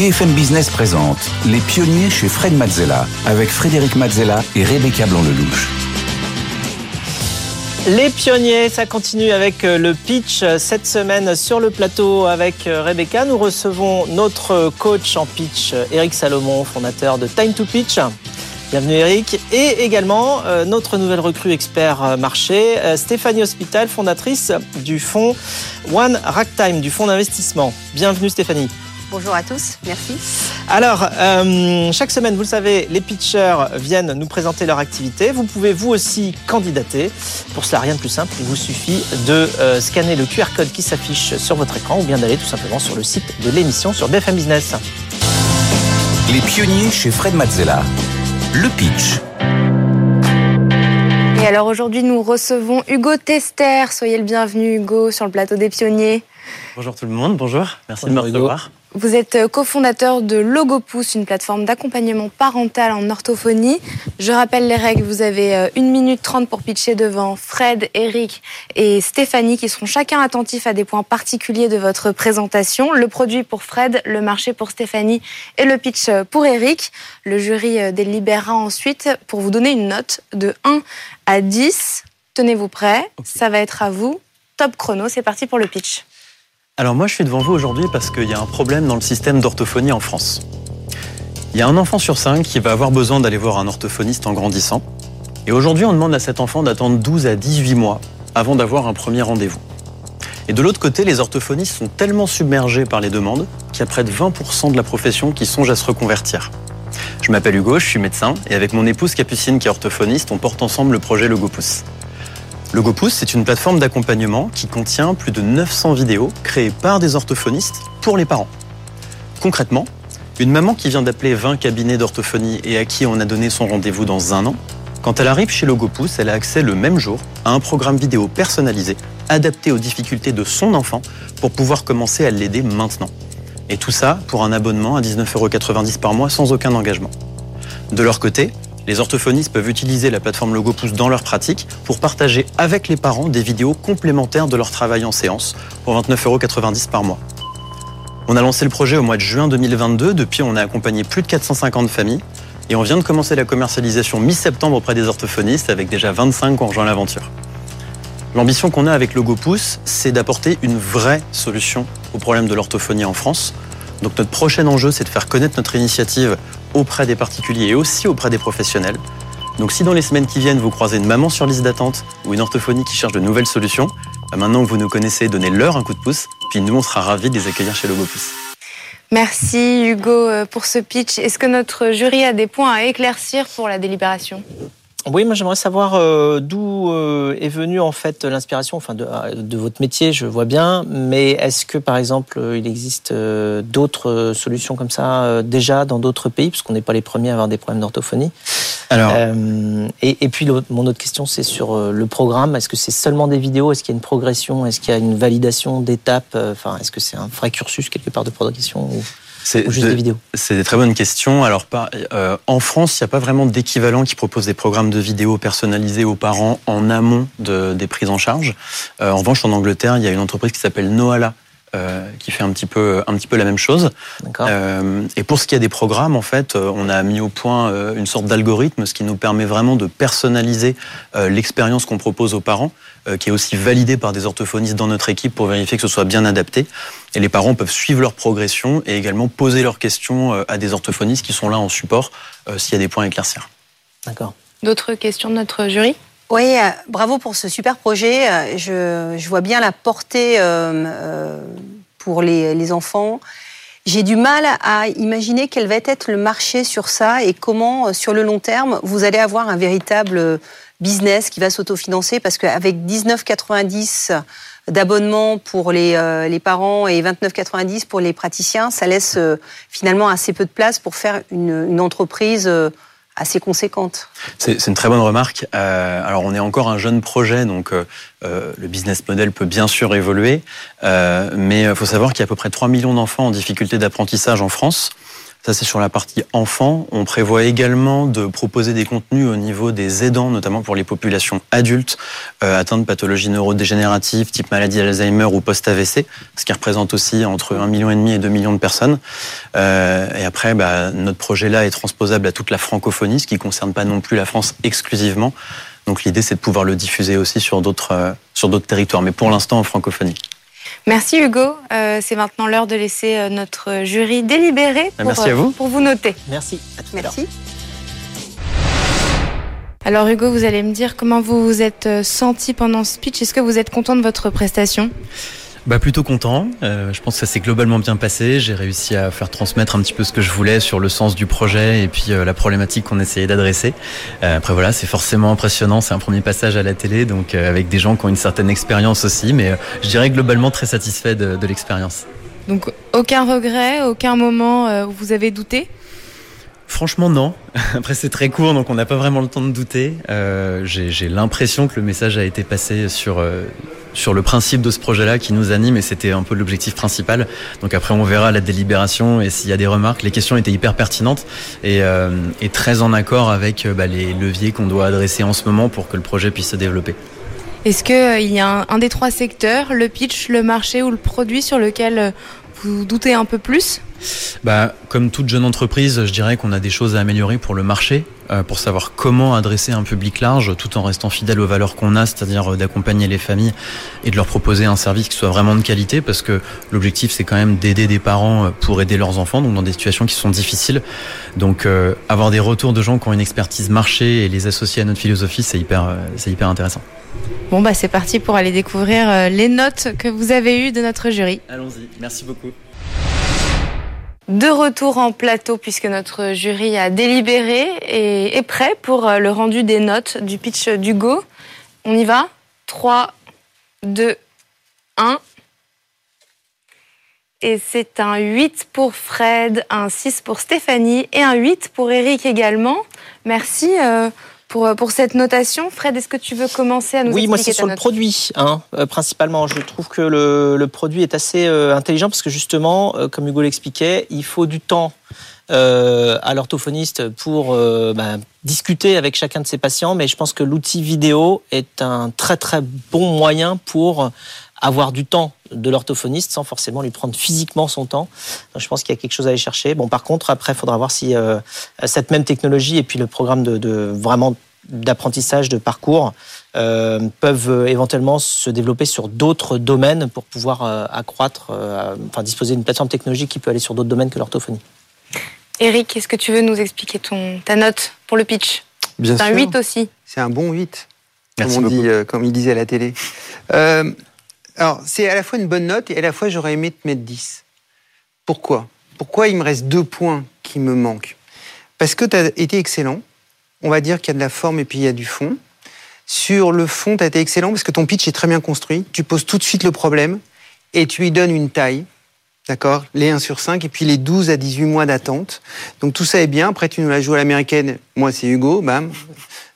BFM Business présente Les pionniers chez Fred Mazzella avec Frédéric Mazzella et Rebecca Blanc-Lelouch. Les pionniers, ça continue avec euh, le pitch cette semaine sur le plateau avec euh, Rebecca. Nous recevons notre coach en pitch, Eric Salomon, fondateur de Time to Pitch. Bienvenue Eric. Et également euh, notre nouvelle recrue expert marché, Stéphanie Hospital, fondatrice du fonds One Ragtime, du fonds d'investissement. Bienvenue Stéphanie. Bonjour à tous, merci. Alors, euh, chaque semaine, vous le savez, les pitchers viennent nous présenter leur activité. Vous pouvez vous aussi candidater. Pour cela, rien de plus simple, il vous suffit de euh, scanner le QR code qui s'affiche sur votre écran ou bien d'aller tout simplement sur le site de l'émission sur BFM Business. Les pionniers chez Fred Mazzella. Le pitch. Et alors aujourd'hui, nous recevons Hugo Tester. Soyez le bienvenu, Hugo, sur le plateau des pionniers. Bonjour tout le monde, bonjour. Merci de me recevoir. Vous êtes euh, cofondateur de Logopousse, une plateforme d'accompagnement parental en orthophonie. Je rappelle les règles, vous avez 1 euh, minute 30 pour pitcher devant Fred, Eric et Stéphanie qui seront chacun attentifs à des points particuliers de votre présentation. Le produit pour Fred, le marché pour Stéphanie et le pitch euh, pour Eric. Le jury délibérera ensuite pour vous donner une note de 1 à 10. Tenez-vous prêts, ça va être à vous. Top chrono, c'est parti pour le pitch. Alors moi je suis devant vous aujourd'hui parce qu'il y a un problème dans le système d'orthophonie en France. Il y a un enfant sur cinq qui va avoir besoin d'aller voir un orthophoniste en grandissant. Et aujourd'hui on demande à cet enfant d'attendre 12 à 18 mois avant d'avoir un premier rendez-vous. Et de l'autre côté, les orthophonistes sont tellement submergés par les demandes qu'il y a près de 20% de la profession qui songe à se reconvertir. Je m'appelle Hugo, je suis médecin et avec mon épouse Capucine qui est orthophoniste, on porte ensemble le projet Logopousse. Logopousse, c'est une plateforme d'accompagnement qui contient plus de 900 vidéos créées par des orthophonistes pour les parents. Concrètement, une maman qui vient d'appeler 20 cabinets d'orthophonie et à qui on a donné son rendez-vous dans un an, quand elle arrive chez Logopousse, elle a accès le même jour à un programme vidéo personnalisé, adapté aux difficultés de son enfant pour pouvoir commencer à l'aider maintenant. Et tout ça pour un abonnement à 19,90€ par mois sans aucun engagement. De leur côté, les orthophonistes peuvent utiliser la plateforme Logopousse dans leur pratique pour partager avec les parents des vidéos complémentaires de leur travail en séance pour 29,90€ par mois. On a lancé le projet au mois de juin 2022. Depuis, on a accompagné plus de 450 familles et on vient de commencer la commercialisation mi-septembre auprès des orthophonistes avec déjà 25 qui ont rejoint l'aventure. L'ambition qu'on a avec Logopousse, c'est d'apporter une vraie solution au problème de l'orthophonie en France. Donc notre prochain enjeu, c'est de faire connaître notre initiative auprès des particuliers et aussi auprès des professionnels. Donc si dans les semaines qui viennent, vous croisez une maman sur liste d'attente ou une orthophonie qui cherche de nouvelles solutions, bah, maintenant que vous nous connaissez, donnez-leur un coup de pouce, puis nous, on sera ravis de les accueillir chez Logopousse. Merci Hugo euh, pour ce pitch. Est-ce que notre jury a des points à éclaircir pour la délibération? Oui, moi j'aimerais savoir euh, d'où euh, est venue en fait l'inspiration, enfin de, de, votre métier, je vois bien, mais est-ce que par exemple il existe euh, d'autres solutions comme ça déjà dans d'autres pays, parce qu'on n'est pas les premiers à avoir des problèmes d'orthophonie. Alors, et, et, puis mon autre question, c'est sur le programme. Est-ce que c'est seulement des vidéos? Est-ce qu'il y a une progression? Est-ce qu'il y a une validation d'étapes? Enfin, est-ce que c'est un vrai cursus quelque part de progression ou... C'est des vidéos? C'est des très bonnes questions. Alors, euh, en France, il n'y a pas vraiment d'équivalent qui propose des programmes de vidéos personnalisés aux parents en amont des prises en charge. Euh, en revanche, en Angleterre, il y a une entreprise qui s'appelle Noala euh, qui fait un petit peu un petit peu la même chose. Euh, et pour ce qui est des programmes, en fait, euh, on a mis au point une sorte d'algorithme, ce qui nous permet vraiment de personnaliser l'expérience qu'on propose aux parents, qui est aussi validée par des orthophonistes dans notre équipe pour vérifier que ce soit bien adapté. Et les parents peuvent suivre leur progression et également poser leurs questions à des orthophonistes qui sont là en support s'il y a des points à éclaircir. D'accord. D'autres questions de notre jury? Oui, euh, bravo pour ce super projet. Euh, je, vois bien la portée euh, pour les, enfants. J'ai du mal à imaginer quel va être le marché sur ça et comment, sur le long terme, vous allez avoir un véritable business qui va s'autofinancer parce qu'avec 19,90 d'abonnement pour les, parents et 29,90 pour les praticiens, ça laisse finalement assez peu de place pour faire une entreprise assez conséquente. C'est une très bonne remarque. Euh, alors on est encore un jeune projet, donc euh, euh, le business model peut bien sûr évoluer, mais il faut savoir qu'il y a à peu près 3 millions d'enfants en difficulté d'apprentissage en France. Ça, c'est sur la partie enfant. On prévoit également de proposer des contenus au niveau des aidants, notamment pour les populations adultes euh, atteintes de pathologies neurodégénératives, type maladie Alzheimer ou post-AVC, ce qui représente aussi entre 1,5 million et 2 millions de personnes. Euh, et après, bah, notre projet-là est transposable à toute la francophonie, ce qui ne concerne pas non plus la France exclusivement. Donc l'idée, c'est de pouvoir le diffuser aussi sur d'autres euh, sur d'autres territoires, mais pour l'instant en francophonie. Merci Hugo. Euh, c'est maintenant l'heure de laisser euh, notre jury délibérer pour, Merci à vous. pour vous noter. Merci. Merci. Alors Hugo, vous allez me dire comment vous vous êtes senti pendant ce speech. Est-ce que vous êtes content de votre prestation? Bah plutôt content. Euh, je pense que ça s'est globalement bien passé. J'ai réussi à faire transmettre un petit peu ce que je voulais sur le sens du projet et puis euh, la problématique qu'on essayait d'adresser. Euh, après voilà, c'est forcément impressionnant. C'est un premier passage à la télé, donc avec des gens qui ont une certaine expérience aussi, mais je dirais globalement très satisfait de l'expérience. Donc aucun regret, aucun moment où vous avez douté? Franchement, non. Après, c'est très court, donc on n'a pas vraiment le temps de douter. Euh, J'ai l'impression que le message a été passé sur, euh, sur le principe de ce projet-là qui nous anime et c'était un peu l'objectif principal. Donc après, on verra la délibération et s'il y a des remarques. Les questions étaient hyper pertinentes et, euh, très en accord avec bah, les leviers qu'on doit adresser en ce moment pour que le projet puisse se développer. Est-ce qu'il y a un, des trois secteurs, le pitch, le marché ou le produit sur lequel vous doutez un peu plus? Bah, Comme toute jeune entreprise, je dirais qu'on a des choses à améliorer pour le marché, euh, pour savoir comment adresser un public large tout en restant fidèle aux valeurs qu'on a, c'est-à-dire euh, d'accompagner les familles et de leur proposer un service qui soit vraiment de qualité, parce que l'objectif c'est quand même d'aider des parents euh, pour aider leurs enfants, donc dans des situations qui sont difficiles. Donc euh, avoir des retours de gens qui ont une expertise marché et les associer à notre philosophie, c'est hyper, c'est hyper intéressant. Bon bah c'est parti pour aller découvrir les notes que vous avez eues de notre jury. Allons-y, merci beaucoup. De retour en plateau puisque notre jury a délibéré et est prêt pour euh, le rendu des notes du pitch d'Hugo. On y va? 3, 2, 1. Et c'est un 8 pour Fred, un 6 pour Stéphanie et un 8 pour Eric également. Merci euh, pour, pour cette notation. Fred, est-ce que tu veux commencer à nous Oui, expliquer moi c'est sur le produit, hein, euh, principalement. Je trouve que le, le produit est assez euh, intelligent parce que justement, euh, comme Hugo l'expliquait, il faut du temps euh, à l'orthophoniste pour euh, ben, discuter avec chacun de ses patients, mais je pense que l'outil vidéo est un très très bon moyen pour avoir du temps de l'orthophoniste sans forcément lui prendre physiquement son temps. Donc, je pense qu'il y a quelque chose à aller chercher. Bon, par contre, après, il faudra voir si euh, cette même technologie et puis le programme de, de vraiment d'apprentissage de parcours euh, peuvent éventuellement se développer sur d'autres domaines pour pouvoir euh, accroître, euh, enfin disposer d'une plateforme technologique qui peut aller sur d'autres domaines que l'orthophonie. Eric, est-ce que tu veux nous expliquer ton, ta note pour le pitch? Bien C'est un sûr. 8 aussi. C'est un bon 8, Merci comme, on dit, euh, comme il disait à la télé. Alors, c'est à la fois une bonne note et à la fois j'aurais aimé te mettre 10. Pourquoi? Pourquoi il me reste deux points qui me manquent? Parce que tu as été excellent. On va dire qu'il y a de la forme et puis il y a du fond. Sur le fond, tu as été excellent parce que ton pitch est très bien construit. Tu poses tout de suite le problème et tu lui donnes une taille. D'accord? Les 1 sur 5 et puis les 12 à 18 mois d'attente. Donc tout ça est bien. Après, tu nous l'as joué à l'américaine. Moi, c'est Hugo. Bam.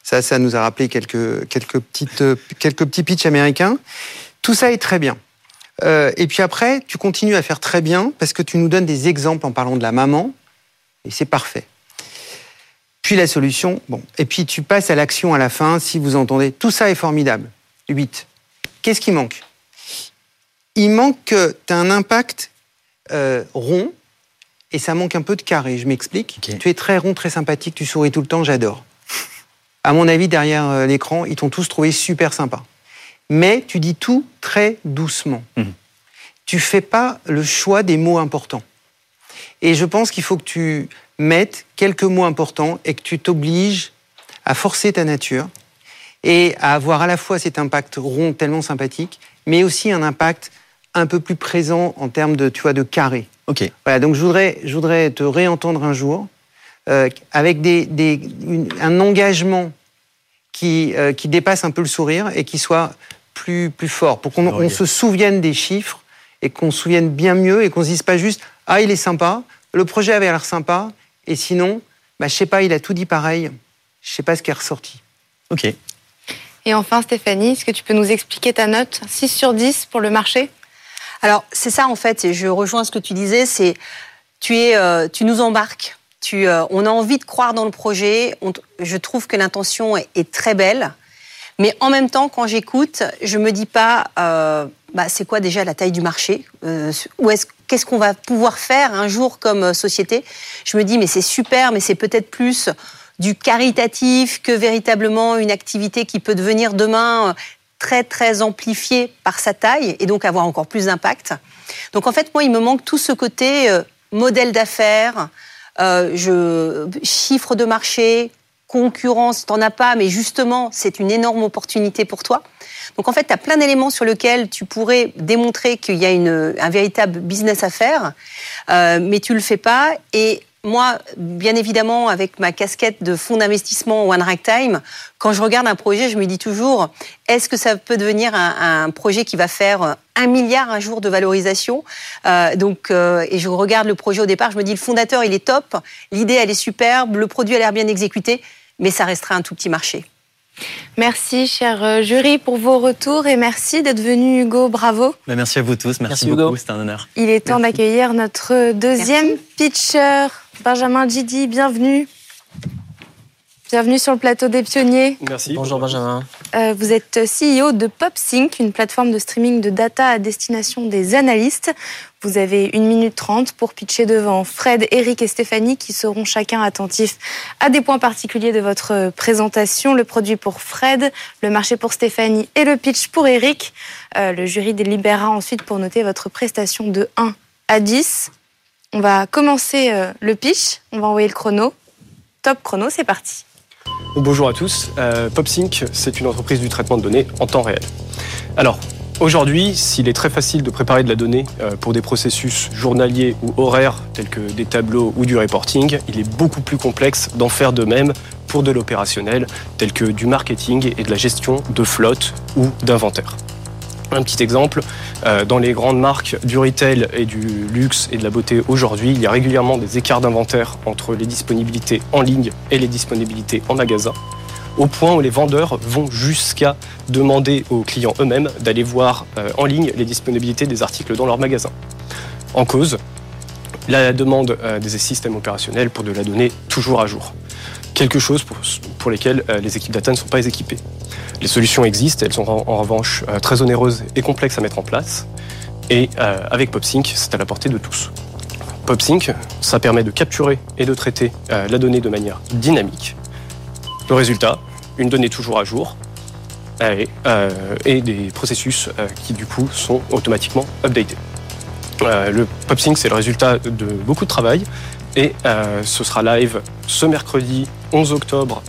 Ça, ça nous a rappelé quelques, quelques, petites, euh, quelques petits pitchs américains. Tout ça est très bien. Euh, et puis après, tu continues à faire très bien parce que tu nous donnes des exemples en parlant de la maman. Et c'est parfait. Puis la solution, bon. Et puis tu passes à l'action à la fin, si vous entendez. Tout ça est formidable. 8. Qu'est-ce qui manque? Il manque que tu as un impact euh, rond et ça manque un peu de carré. Je m'explique. Tu es très rond, très sympathique, tu souris tout le temps, j'adore. À mon avis, derrière euh, l'écran, ils t'ont tous trouvé super sympa. Mais tu dis tout très doucement. Mhm. Tu fais pas le choix des mots importants. Et je pense qu'il faut que tu mettes quelques mots importants et que tu t'obliges à forcer ta nature et à avoir à la fois cet impact rond tellement sympathique, mais aussi un impact un peu plus présent en termes de, tu vois, de carré. Ok. Voilà, donc je voudrais, je voudrais te réentendre un jour euh, avec des, des- une- un engagement qui, euh, qui dépasse un peu le sourire et qui soit plus, plus fort, pour qu'on on Oriel. se souvienne des chiffres et qu'on se souvienne bien mieux et qu'on se dise pas juste « Ah, il est sympa, le projet avait l'air sympa, et sinon, bah, je sais pas, il a tout dit pareil, je sais pas ce qui est ressorti. Ok. Et enfin, Stéphanie, est-ce que tu peux nous expliquer ta note? 6 sur 10 pour le marché? Alors, c'est ça en fait, et je rejoins ce que tu disais, c'est Tu, es, euh, tu nous embarques. Euh, on a envie de croire dans le projet. je trouve que l'intention est, très belle. Mais en même temps, quand j'écoute, je me dis pas, euh, bah, c'est quoi déjà la taille du marché Ou est-ce qu'est-ce qu'on va pouvoir faire un jour comme société? Je me dis, mais c'est super, mais c'est peut-être plus du caritatif que véritablement une activité qui peut devenir demain très très amplifiée par sa taille et donc avoir encore plus d'impact. Donc en fait, moi, il me manque tout ce côté euh, modèle d'affaires, euh, je, chiffre de marché, concurrence, t'en as pas, mais justement, c'est une énorme opportunité pour toi. Donc en fait, tu as plein d'éléments sur lesquels tu pourrais démontrer qu'il y a une, un véritable business à faire, euh, mais tu le fais pas. Et moi, bien évidemment, avec ma casquette de fonds d'investissement One Time, quand je regarde un projet, je me dis toujours, est-ce que ça peut devenir un, projet qui va faire un milliard un jour de valorisation euh, Donc, euh, et je regarde le projet au départ, je me dis, le fondateur, il est top, l'idée, elle est superbe, le produit a l'air bien exécuté, mais ça restera un tout petit marché. Merci, cher euh, jury, pour vos retours et merci d'être venu, Hugo. Bravo. Bah, merci à vous tous. Merci, beaucoup. C'était un honneur. Il est temps d'accueillir notre deuxième pitcher, Benjamin Gidi. Bienvenue. Bienvenue sur le plateau des pionniers. Merci. Bonjour Benjamin. Euh, vous êtes CEO de PopSync, une plateforme de streaming de data à destination des analystes. Vous avez une minute trente pour pitcher devant Fred, Eric et Stéphanie qui seront chacun attentifs à des points particuliers de votre présentation. Le produit pour Fred, le marché pour Stéphanie et le pitch pour Eric. Euh, le jury délibérera ensuite pour noter votre prestation de 1 à 10. On va commencer euh, le pitch. On va envoyer le chrono. Top chrono, c'est parti. Bonjour à tous. Euh, PopSync, c'est une entreprise du traitement de données en temps réel. Alors, Aujourd'hui, s'il est très facile de préparer de la donnée euh, pour des processus journaliers ou horaires tels que des tableaux ou du reporting, il est beaucoup plus complexe d'en faire de même pour de l'opérationnel tel que du marketing et de la gestion de flotte ou d'inventaire. Un petit exemple, euh, dans les grandes marques du retail et du luxe et de la beauté aujourd'hui, il y a régulièrement des écarts d'inventaire entre les disponibilités en ligne et les disponibilités en magasin au point où les vendeurs vont jusqu'à demander aux clients eux-mêmes d'aller voir euh, en ligne les disponibilités des articles dans leur magasin. En cause, la demande euh, des systèmes opérationnels pour de la donnée toujours à jour. Quelque chose pour, lesquels les équipes data ne sont pas équipées. Les solutions existent, elles sont en, revanche très onéreuses et complexes à mettre en place. Et avec PopSync, c'est à la portée de tous. PopSync, ça permet de capturer et de traiter la donnée de manière dynamique le résultat, une donnée toujours à jour et, euh, des processus euh, qui du coup sont automatiquement updatés. Euh, le PopSync, c'est le résultat de beaucoup de travail et ce sera live ce mercredi 11 octobre.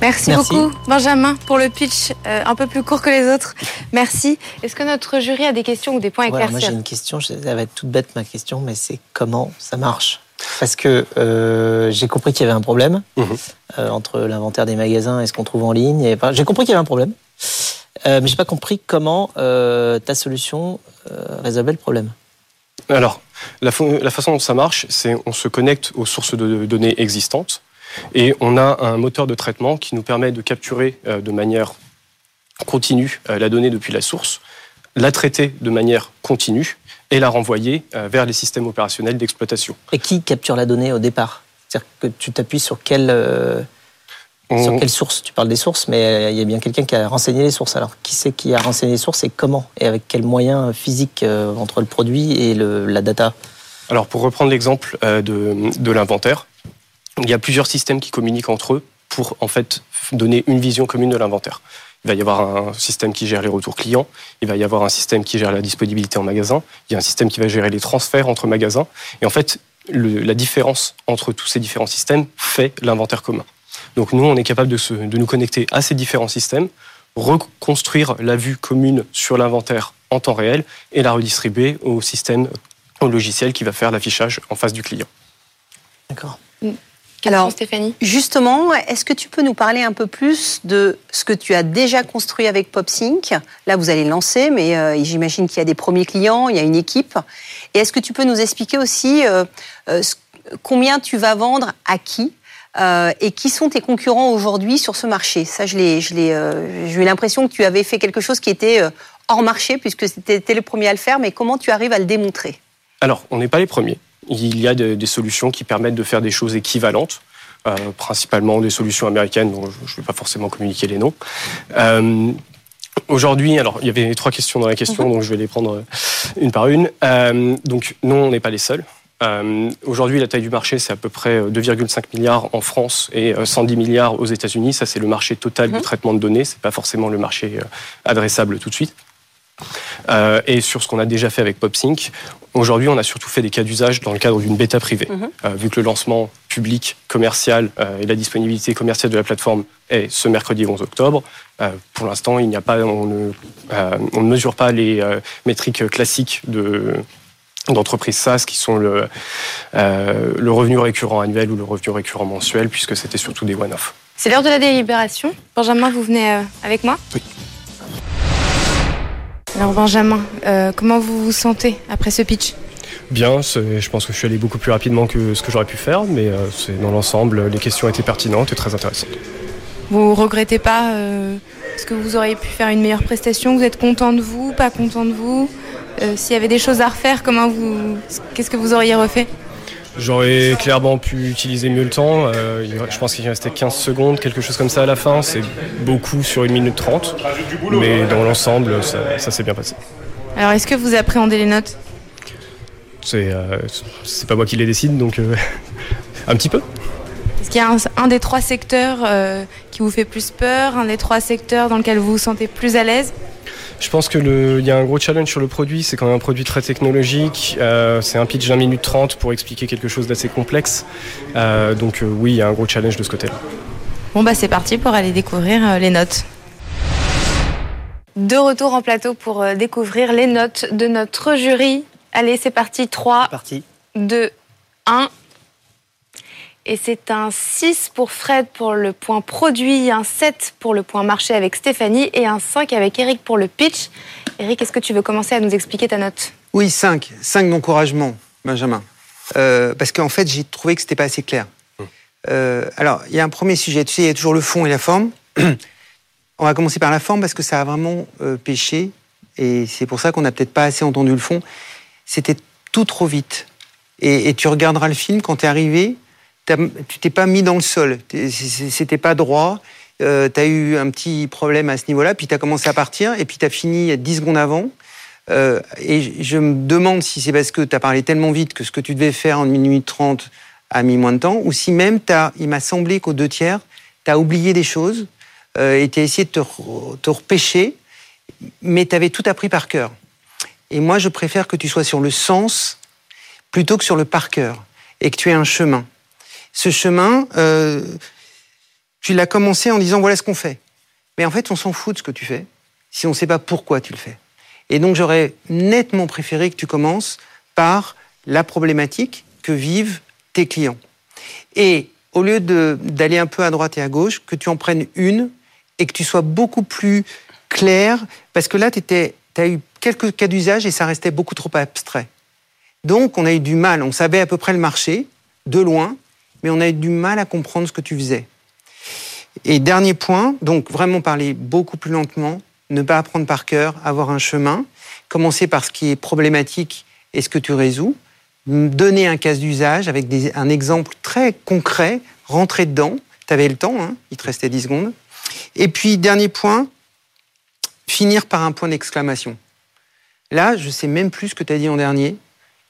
Merci, beaucoup, Benjamin, pour le pitch un peu plus court que les autres. Merci. Est-ce que notre jury a des questions ou des points à éclaircir Moi, j'ai une question. Ça va être toute bête ma question, mais c'est comment ça marche? Parce que euh, j'ai compris qu'il y avait un problème mhm. euh, entre l'inventaire des magasins et ce qu'on trouve en ligne. j'ai compris qu'il y avait un problème, euh, mais j'ai pas compris comment euh, ta solution résolvait le problème. Alors, la, la, façon dont ça marche, c'est on se connecte aux sources de données existantes et on a un moteur de traitement qui nous permet de capturer de manière continue la donnée depuis la source, la traiter de manière continue et la renvoyer euh, vers les systèmes opérationnels d'exploitation. Et qui capture la donnée au départ? C'est-à-dire que tu t'appuies sur quelle, euh, sur quelle source? Tu parles des sources, mais euh, il y a bien quelqu'un qui a renseigné les sources. Alors, qui c'est qui a renseigné les sources et comment? Et avec quels moyens physiques entre le produit et le, la data? Alors, pour reprendre l'exemple de, de l'inventaire, il y a plusieurs systèmes qui communiquent entre eux pour en fait donner une vision commune de l'inventaire. Il va y avoir un système qui gère les retours clients, il va y avoir un système qui gère la disponibilité en magasin, il y a un système qui va gérer les transferts entre magasins. Et en fait, la différence entre tous ces différents systèmes fait l'inventaire commun. Donc nous, on est capable de, de nous connecter à ces différents systèmes, reconstruire la vue commune sur l'inventaire en temps réel et la redistribuer au système, au logiciel qui va faire l'affichage en face du client. D'accord. Alors, Stéphanie Justement, est-ce que tu peux nous parler un peu plus de ce que tu as déjà construit avec PopSync Là, vous allez lancer, mais euh, j'imagine qu'il y a des premiers clients, il y a une équipe. Et est-ce que tu peux nous expliquer aussi euh, euh, combien tu vas vendre à qui et qui sont tes concurrents aujourd'hui sur ce marché? Ça, je l'ai, je l'ai, j'ai eu l'impression que tu avais fait quelque chose qui était hors marché, puisque c'était le premier à le faire, mais comment tu arrives à le démontrer? Alors, on n'est pas les premiers. Il y a des solutions qui permettent de faire des choses équivalentes. Euh, principalement des solutions américaines dont je ne vais pas forcément communiquer les noms. Euh, aujourd'hui, alors il y avait trois questions dans la question, mhm. donc je vais les prendre euh, une par une. donc non, on n'est pas les seuls. Aujourd'hui, la taille du marché, c'est à peu près 2,5 milliards en France et 110 milliards aux États-Unis. Ça, c'est le marché total du mhm. traitement de données. C'est pas forcément le marché adressable tout de suite. Et sur ce qu'on a déjà fait avec PopSync, Aujourd'hui, on a surtout fait des cas d'usage dans le cadre d'une bêta privée. Mhm. Euh, vu que le lancement public, commercial euh, et la disponibilité commerciale de la plateforme est ce mercredi 11 octobre, euh, pour l'instant, il n'y a pas, on ne, on ne mesure pas les métriques classiques de d'entreprises SaaS qui sont le, le revenu récurrent annuel ou le revenu récurrent mensuel, puisque c'était surtout des one-off. C'est l'heure de la délibération. Benjamin, vous venez avec moi? Oui. Alors Benjamin, euh, comment vous vous sentez après ce pitch? Bien, je pense que je suis allé beaucoup plus rapidement que ce que j'aurais pu faire, mais euh, c'est dans l'ensemble, les questions étaient pertinentes et très intéressantes. Vous regrettez pas euh, Est-ce que vous auriez pu faire une meilleure prestation? Vous êtes content de vous Pas content de vous? S'il y avait des choses à refaire, comment vous Qu'est-ce que vous auriez refait? J'aurais clairement pu utiliser mieux le temps. Euh, je pense qu'il restait 15 secondes, quelque chose comme ça à la fin. C'est beaucoup sur une minute 30. Mais dans l'ensemble, ça, s'est bien passé. Alors, est-ce que vous appréhendez les notes? C'est euh, pas moi qui les décide, donc euh, un petit peu. Est-ce qu'il y a un, des trois secteurs qui vous fait plus peur, un des trois secteurs dans lequel vous vous sentez plus à l'aise? Je pense qu'il y a un gros challenge sur le produit. C'est quand même un produit très technologique. Euh, c'est un pitch d'un minute 30 pour expliquer quelque chose d'assez complexe. Euh, donc euh, oui, il y a un gros challenge de ce côté-là. Bon bah c'est parti pour aller découvrir les notes. De retour en plateau pour découvrir les notes de notre jury. Allez, c'est parti. 3, parti. 2, 1. Et c'est un 6 pour Fred pour le point produit, un 7 pour le point marché avec Stéphanie et un 5 avec Eric pour le pitch. Eric, est-ce que tu veux commencer à nous expliquer ta note? Oui, 5. 5 d'encouragement, Benjamin. Euh, parce qu'en fait, j'ai trouvé que c'était pas assez clair. Hum. Euh, alors, il y a un premier sujet. Tu sais, il y a toujours le fond et la forme. On va commencer par la forme parce que ça a vraiment euh, pêché. Et c'est pour ça qu'on n'a peut-être pas assez entendu le fond. C'était tout trop vite. Et, et tu regarderas le film quand tu es arrivé tu t'es pas mis dans le sol, c'était pas droit. Euh, tu eu un petit problème à ce niveau-là, puis tu as commencé à partir, et puis tu as fini 10 secondes avant. Euh, et je me demande si c'est parce que tu as parlé tellement vite que ce que tu devais faire en 1 minute 30 a mis moins de temps, ou si même, as, il m'a semblé qu'au deux tiers, tu as oublié des choses euh, et tu essayé de te, te repêcher, mais tu avais tout appris par cœur. Et moi, je préfère que tu sois sur le sens plutôt que sur le par cœur, et que tu aies un chemin ce chemin, euh, tu l'as commencé en disant voilà ce qu'on fait. Mais en fait, on s'en fout de ce que tu fais si on ne sait pas pourquoi tu le fais. Et donc, j'aurais nettement préféré que tu commences par la problématique que vivent tes clients. Et au lieu d'aller un peu à droite et à gauche, que tu en prennes une et que tu sois beaucoup plus clair, parce que là, tu as eu quelques cas d'usage et ça restait beaucoup trop abstrait. Donc, on a eu du mal. On savait à peu près le marché, de loin, mais on a eu du mal à comprendre ce que tu faisais. Et dernier point, donc vraiment parler beaucoup plus lentement, ne pas apprendre par cœur, avoir un chemin, commencer par ce qui est problématique et ce que tu résous, donner un cas d'usage avec un exemple très concret, rentrer dedans, tu avais le temps, hein, il te restait 10 secondes. Et puis, dernier point, finir par un point d'exclamation. Là, je sais même plus ce que tu as dit en dernier.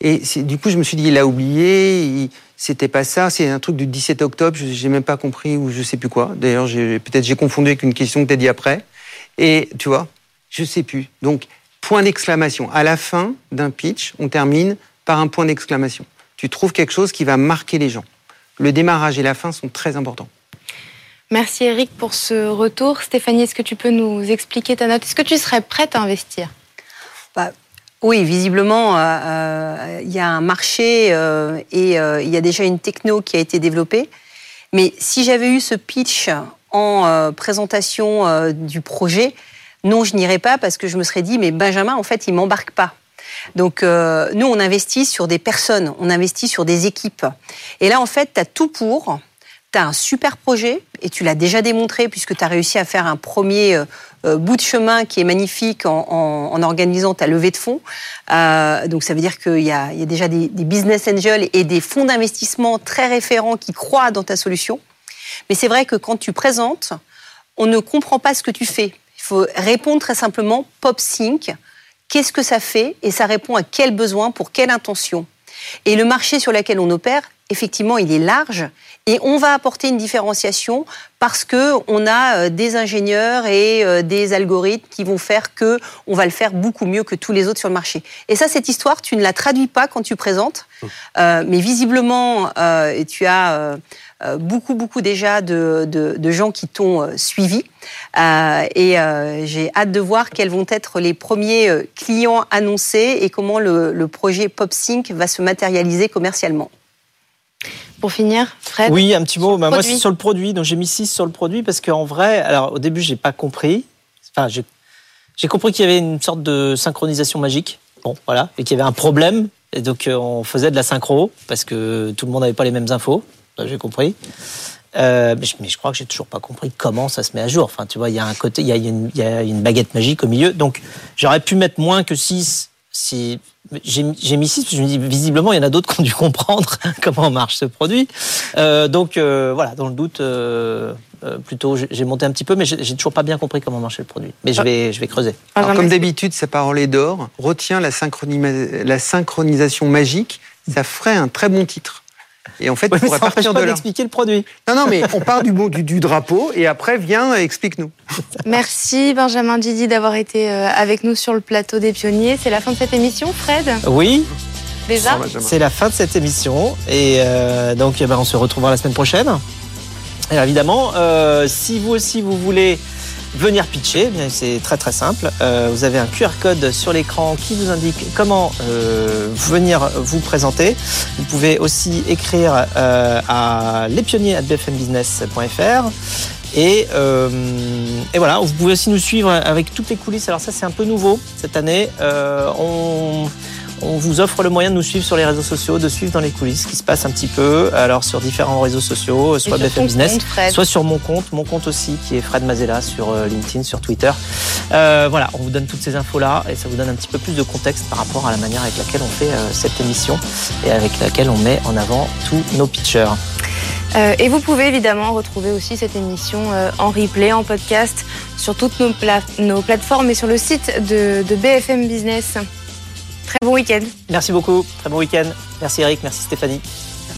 Et du coup, je me suis dit, il a oublié, c'était pas ça, c'est un truc du 17 octobre, j'ai même pas compris ou je sais plus quoi. D'ailleurs, peut-être j'ai confondu avec une question que tu as dit après. Et tu vois, je sais plus. Donc, point d'exclamation. À la fin d'un pitch, on termine par un point d'exclamation. Tu trouves quelque chose qui va marquer les gens. Le démarrage et la fin sont très importants. Merci Eric pour ce retour. Stéphanie, est-ce que tu peux nous expliquer ta note? Est-ce que tu serais prête à investir? Bah, oui, visiblement, euh, euh, il y a un marché euh, et il y a déjà une techno qui a été développée. Mais si j'avais eu ce pitch en présentation du projet, non, je n'irais pas parce que je me serais dit, mais Benjamin, en fait, il m'embarque pas. Donc, nous, on investit sur des personnes, on investit sur des équipes. Et là, en fait, tu as tout pour tu as un super projet et tu l'as déjà démontré puisque tu as réussi à faire un premier euh, euh, bout de chemin qui est magnifique en, organisant ta levée de fonds. Euh, donc ça veut dire qu'il y, a déjà des, des, business angels et des fonds d'investissement très référents qui croient dans ta solution. Mais c'est vrai que quand tu présentes, on ne comprend pas ce que tu fais. Il faut répondre très simplement PopSync. Qu'est-ce que ça fait et ça répond à quel besoin pour quelle intention. Et le marché sur lequel on opère, effectivement, il est large et on va apporter une différenciation parce que on a euh, des ingénieurs et euh, des algorithmes qui vont faire que on va le faire beaucoup mieux que tous les autres sur le marché. Et ça, cette histoire, tu ne la traduis pas quand tu présentes, mmh. euh, mais visiblement, tu as beaucoup, beaucoup déjà de, de, gens qui t'ont suivi. et j'ai hâte de voir quels vont être les premiers clients annoncés et comment le, le projet PopSync va se matérialiser commercialement. Pour finir, Fred Oui, un petit mot. Bah, moi, c'est sur le produit. Donc, j'ai mis 6 sur le produit parce qu'en vrai, alors au début, j'ai pas compris. Enfin, j'ai compris qu'il y avait une sorte de synchronisation magique. Bon, voilà. Et qu'il y avait un problème. Et donc, euh, on faisait de la synchro parce que tout le monde n'avait pas les mêmes infos. J'ai compris. Euh, mais, je, crois que j'ai toujours pas compris comment ça se met à jour. Enfin, tu vois, il y a un côté, il y a une, il y a une baguette magique au milieu. Donc, j'aurais pu mettre moins que 6 si j'ai mis 6 parce que je me dis visiblement il y en a d'autres qui ont dû comprendre comment marche ce produit. Euh, donc euh, voilà, dans le doute, euh, plutôt j'ai monté un petit peu, mais j'ai toujours pas bien compris comment marchait le produit. Mais je ah. vais, je vais creuser. Alors, comme d'habitude, sa parole est d'or. Retiens la, la synchronisation magique. Ça ferait un très bon titre. Et en fait, on pourrait partir de là. expliquer le produit. Non, non, mais on part du, du, du drapeau et après, viens, explique-nous. Merci Benjamin Didi d'avoir été euh, avec nous sur le plateau des pionniers. C'est la fin de cette émission, Fred? Oui. Déjà? C'est la fin de cette émission. Et euh, donc, eh ben, on se retrouvera la semaine prochaine. Et évidemment, euh, si vous aussi, vous voulez venir pitcher, c'est très très simple. Euh, vous avez un QR code sur l'écran qui vous indique comment euh, venir vous présenter. Vous pouvez aussi écrire euh, à lespionniers@bfmbusiness.fr. Et, et, voilà, vous pouvez aussi nous suivre avec toutes les coulisses. Alors ça, c'est un peu nouveau cette année. On vous offre le moyen de nous suivre sur les réseaux sociaux, de suivre dans les coulisses ce qui se passe un petit peu, alors sur différents réseaux sociaux, soit BFM Business, soit sur mon compte, mon compte aussi qui est Fred Mazella sur euh, LinkedIn, sur Twitter. Euh, voilà, on vous donne toutes ces infos-là et ça vous donne un petit peu plus de contexte par rapport à la manière avec laquelle on fait euh, cette émission et avec laquelle on met en avant tous nos pitchers. et vous pouvez évidemment retrouver aussi cette émission en replay, en podcast, sur toutes nos, nos, plateformes et sur le site de, de BFM Business. Très bon week-end. Merci beaucoup. Très bon week-end. Merci Eric. Merci Stéphanie.